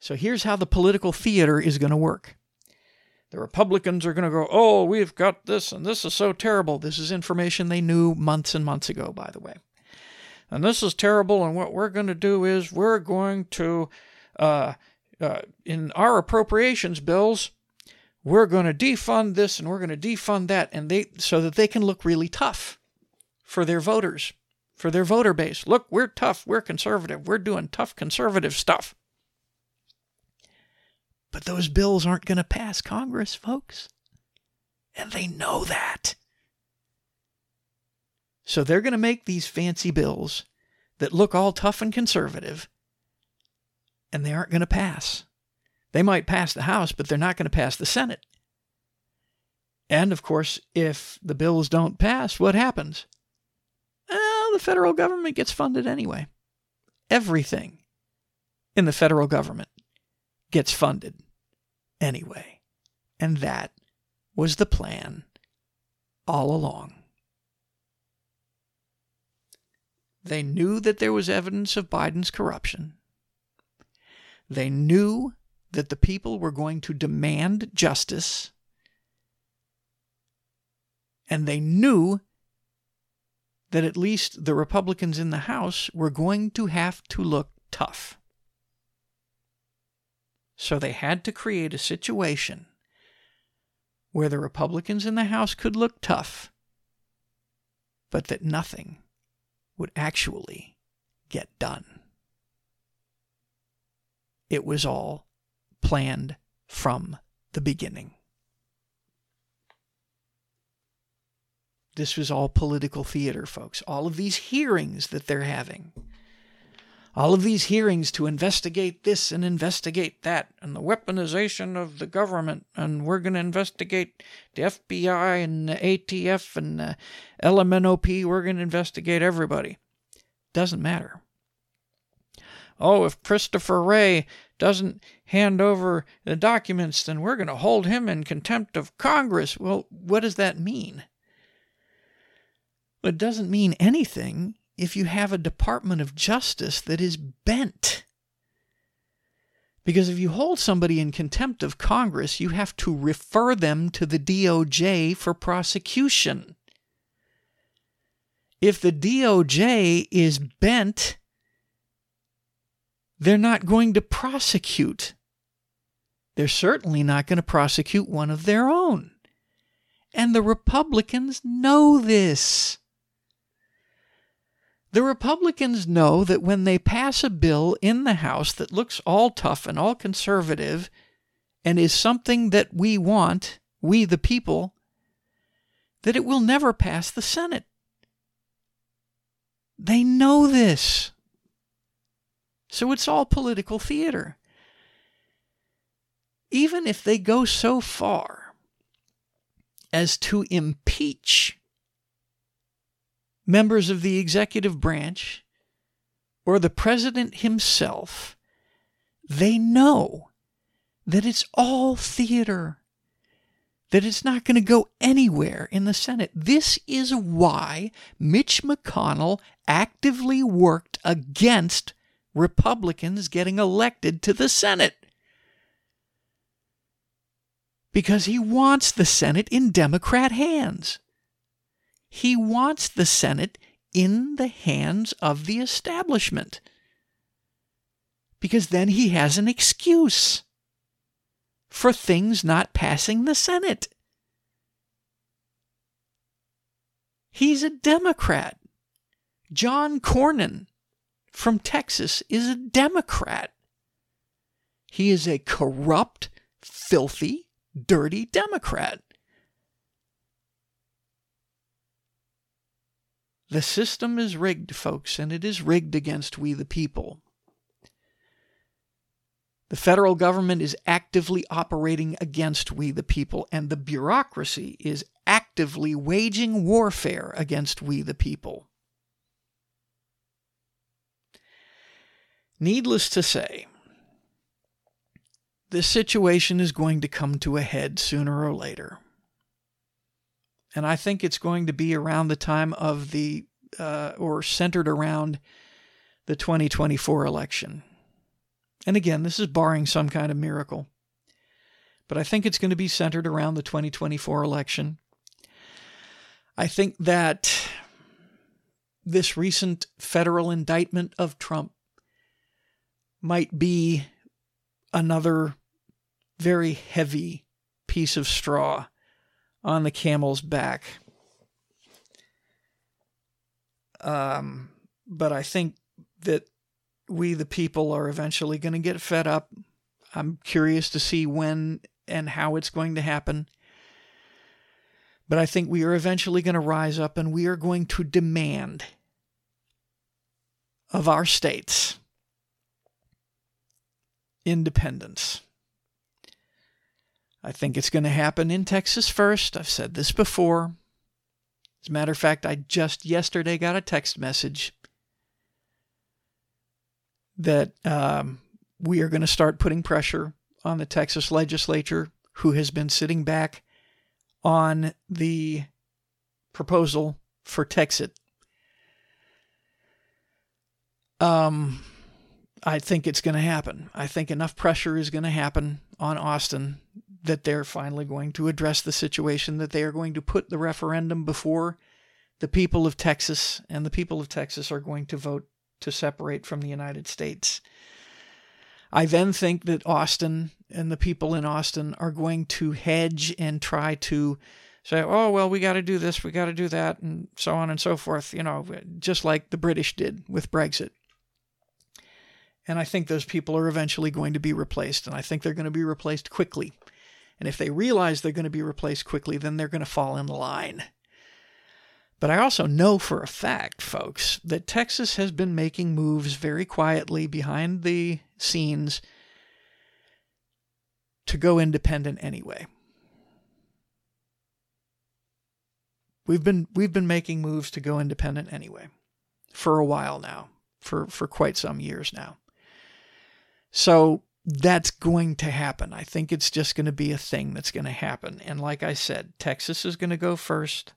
So here's how the political theater is going to work. The Republicans are going to go, oh, we've got this, and this is so terrible. This is information they knew months and months ago, by the way. And this is terrible, and what we're going to do is we're going to, uh, uh, in our appropriations bills, we're going to defund this and we're going to defund that, and they so that they can look really tough for their voters, for their voter base. Look, we're tough, we're conservative, we're doing tough conservative stuff. But those bills aren't going to pass Congress, folks. And they know that. So they're going to make these fancy bills that look all tough and conservative, and they aren't going to pass. They might pass the House, but they're not going to pass the Senate. And of course, if the bills don't pass, what happens? Well, the federal government gets funded anyway. Everything in the federal government gets funded anyway. And that was the plan all along. They knew that there was evidence of Biden's corruption. They knew that the people were going to demand justice. And they knew that at least the Republicans in the House were going to have to look tough. So they had to create a situation where the Republicans in the House could look tough, but that nothing would actually get done. It was all planned from the beginning. This was all political theater, folks. All of these hearings that they're having all of these hearings to investigate this and investigate that, and the weaponization of the government, and we're going to investigate the FBI and the ATF and the LMNOP. We're going to investigate everybody. Doesn't matter. Oh, if Christopher Wray doesn't hand over the documents, then we're going to hold him in contempt of Congress. Well, what does that mean? It doesn't mean anything if you have a Department of Justice that is bent. Because if you hold somebody in contempt of Congress, you have to refer them to the DOJ for prosecution. If the DOJ is bent, they're not going to prosecute. They're certainly not going to prosecute one of their own. And the Republicans know this. The Republicans know that when they pass a bill in the House that looks all tough and all conservative and is something that we want, we the people, that it will never pass the Senate. They know this. So it's all political theater. Even if they go so far as to impeach members of the executive branch or the president himself, they know that it's all theater, that it's not going to go anywhere in the Senate. This is why Mitch McConnell actively worked against Republicans getting elected to the Senate. Because he wants the Senate in Democrat hands. He wants the Senate in the hands of the establishment. Because then he has an excuse for things not passing the Senate. He's a Democrat. John Cornyn from Texas is a Democrat. He is a corrupt, filthy, dirty Democrat. The system is rigged, folks, and it is rigged against we the people. The federal government is actively operating against we the people, and the bureaucracy is actively waging warfare against we the people. Needless to say, this situation is going to come to a head sooner or later and I think it's going to be around the time of the uh, or centered around the 2024 election. And again, this is barring some kind of miracle. But I think it's going to be centered around the 2024 election. I think that this recent federal indictment of Trump might be another very heavy piece of straw on the camel's back. Um, but I think that we, the people, are eventually going to get fed up. I'm curious to see when and how it's going to happen. But I think we are eventually going to rise up and we are going to demand of our states independence. I think it's going to happen in Texas first. I've said this before. As a matter of fact, I just yesterday got a text message that um, we are going to start putting pressure on the Texas legislature, who has been sitting back on the proposal for Texit. Um, I think it's going to happen. I think enough pressure is going to happen on Austin that they're finally going to address the situation, that they are going to put the referendum before the people of Texas, and the people of Texas are going to vote to separate from the United States. I then think that Austin and the people in Austin are going to hedge and try to say, oh, well, we got to do this, we got to do that, and so on and so forth, you know, just like the British did with Brexit. And I think those people are eventually going to be replaced, and I think they're going to be replaced quickly. And if they realize they're going to be replaced quickly, then they're going to fall in line. But I also know for a fact, folks, that Texas has been making moves very quietly behind the scenes to go independent anyway. We've been we've been making moves to go independent anyway for a while now, for for quite some years now. So that's going to happen. I think it's just going to be a thing that's going to happen. And like I said, Texas is going to go first.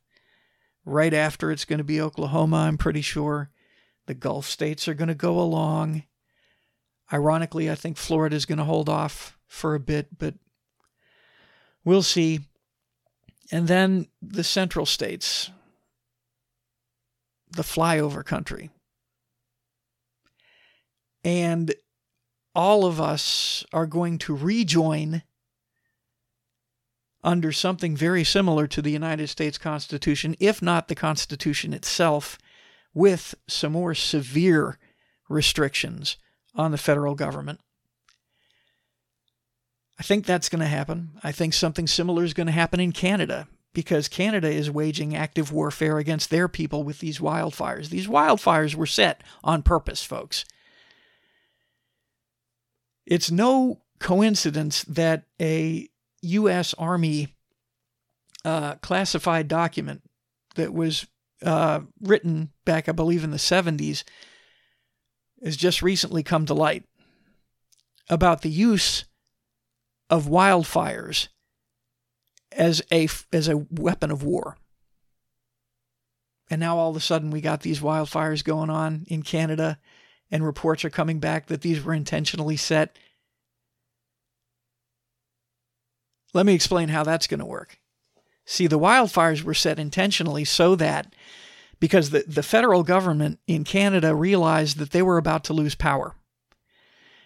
Right after, it's going to be Oklahoma, I'm pretty sure. The Gulf states are going to go along. Ironically, I think Florida is going to hold off for a bit, but we'll see. And then the central states, the flyover country. And all of us are going to rejoin under something very similar to the United States Constitution, if not the Constitution itself, with some more severe restrictions on the federal government. I think that's going to happen. I think something similar is going to happen in Canada because Canada is waging active warfare against their people with these wildfires. These wildfires were set on purpose, folks. It's no coincidence that a U.S. Army uh, classified document that was uh, written back, I believe, in the 70s has just recently come to light about the use of wildfires as a as a weapon of war. And now all of a sudden we got these wildfires going on in Canada and reports are coming back that these were intentionally set. Let me explain how that's going to work. See, the wildfires were set intentionally so that because the, the federal government in Canada realized that they were about to lose power.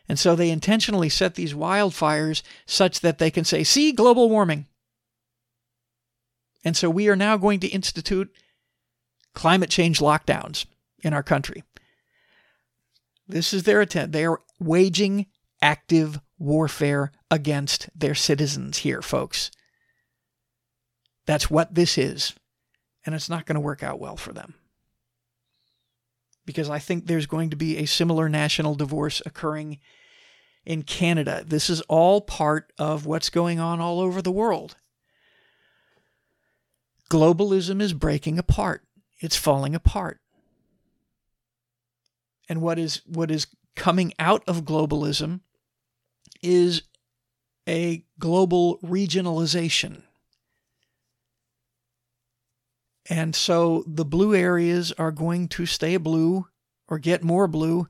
And so they intentionally set these wildfires such that they can say, see, global warming. And so we are now going to institute climate change lockdowns in our country. This is their attempt. They are waging active warfare against their citizens here, folks. That's what this is. And it's not going to work out well for them. Because I think there's going to be a similar national divorce occurring in Canada. This is all part of what's going on all over the world. Globalism is breaking apart. It's falling apart. And what is what is coming out of globalism is a global regionalization. And so the blue areas are going to stay blue or get more blue.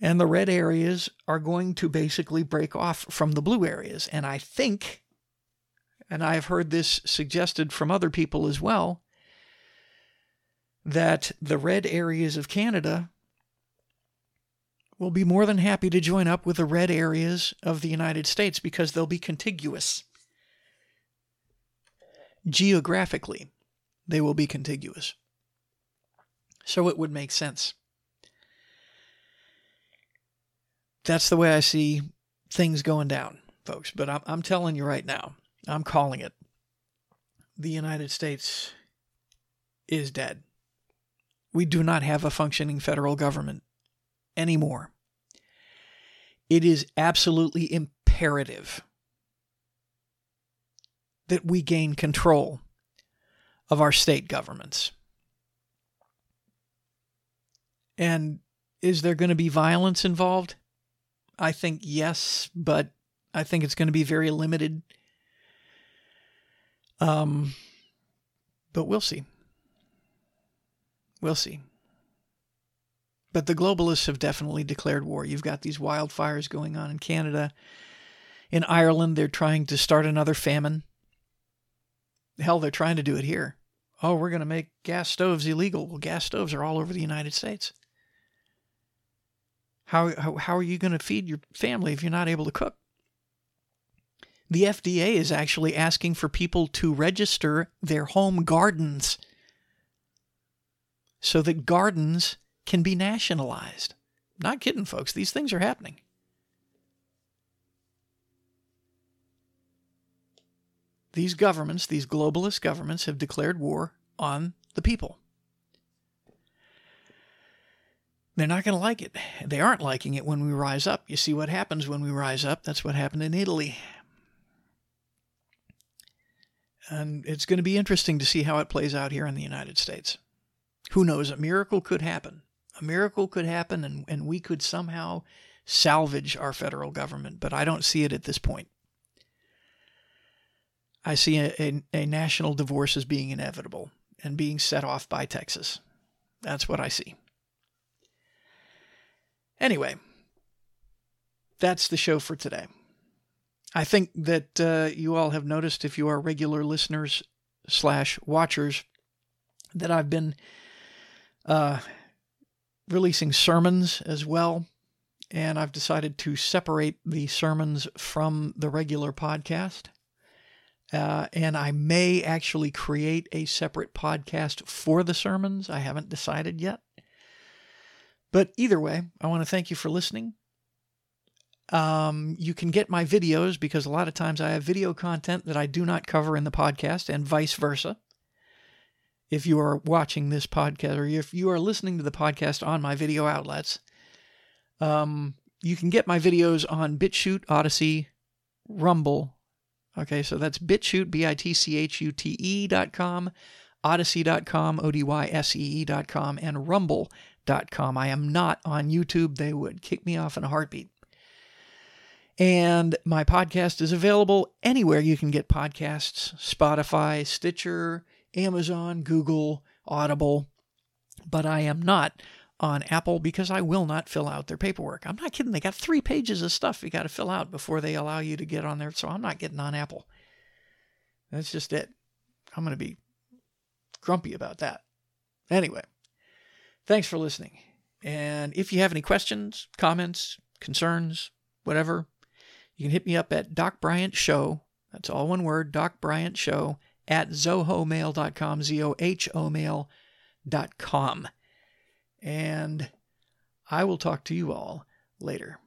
And the red areas are going to basically break off from the blue areas. And I think and I have heard this suggested from other people as well, that the red areas of Canada will be more than happy to join up with the red areas of the United States because they'll be contiguous. Geographically, they will be contiguous. So it would make sense. That's the way I see things going down, folks. But I'm, I'm telling you right now, I'm calling it. The United States is dead. We do not have a functioning federal government anymore. It is absolutely imperative that we gain control of our state governments. And is there going to be violence involved? I think yes, but I think it's going to be very limited um, but we'll see. We'll see. But the globalists have definitely declared war. You've got these wildfires going on in Canada. In Ireland, they're trying to start another famine. Hell, they're trying to do it here. Oh, we're going to make gas stoves illegal. Well, gas stoves are all over the United States. How, how, how are you going to feed your family if you're not able to cook? The FDA is actually asking for people to register their home gardens so that gardens can be nationalized. Not kidding, folks. These things are happening. These governments, these globalist governments, have declared war on the people. They're not going to like it. They aren't liking it when we rise up. You see what happens when we rise up? That's what happened in Italy. And it's going to be interesting to see how it plays out here in the United States. Who knows? A miracle could happen. A miracle could happen, and, and we could somehow salvage our federal government, but I don't see it at this point. I see a, a, a national divorce as being inevitable and being set off by Texas. That's what I see. Anyway, that's the show for today. I think that uh, you all have noticed, if you are regular listeners slash watchers, that I've been uh, releasing sermons as well. And I've decided to separate the sermons from the regular podcast. Uh, and I may actually create a separate podcast for the sermons. I haven't decided yet. But either way, I want to thank you for listening. Um, you can get my videos because a lot of times I have video content that I do not cover in the podcast, and vice versa. If you are watching this podcast or if you are listening to the podcast on my video outlets, um, you can get my videos on BitChute, Odysee, Rumble. Okay, so that's BitChute, B I T C H U T E dot com, Odysee.com, O D Y S E E dot com, and Rumble.com. I am not on YouTube. They would kick me off in a heartbeat. And my podcast is available anywhere you can get podcasts Spotify, Stitcher, Amazon, Google, Audible. But I am not on Apple because I will not fill out their paperwork. I'm not kidding. They got three pages of stuff you got to fill out before they allow you to get on there. So I'm not getting on Apple. That's just it. I'm going to be grumpy about that. Anyway, thanks for listening. And if you have any questions, comments, concerns, whatever, you can hit me up at Doc Bryant Show. That's all one word, Doc Bryant Show at zohomail.com, Z O H O mail.com. And I will talk to you all later.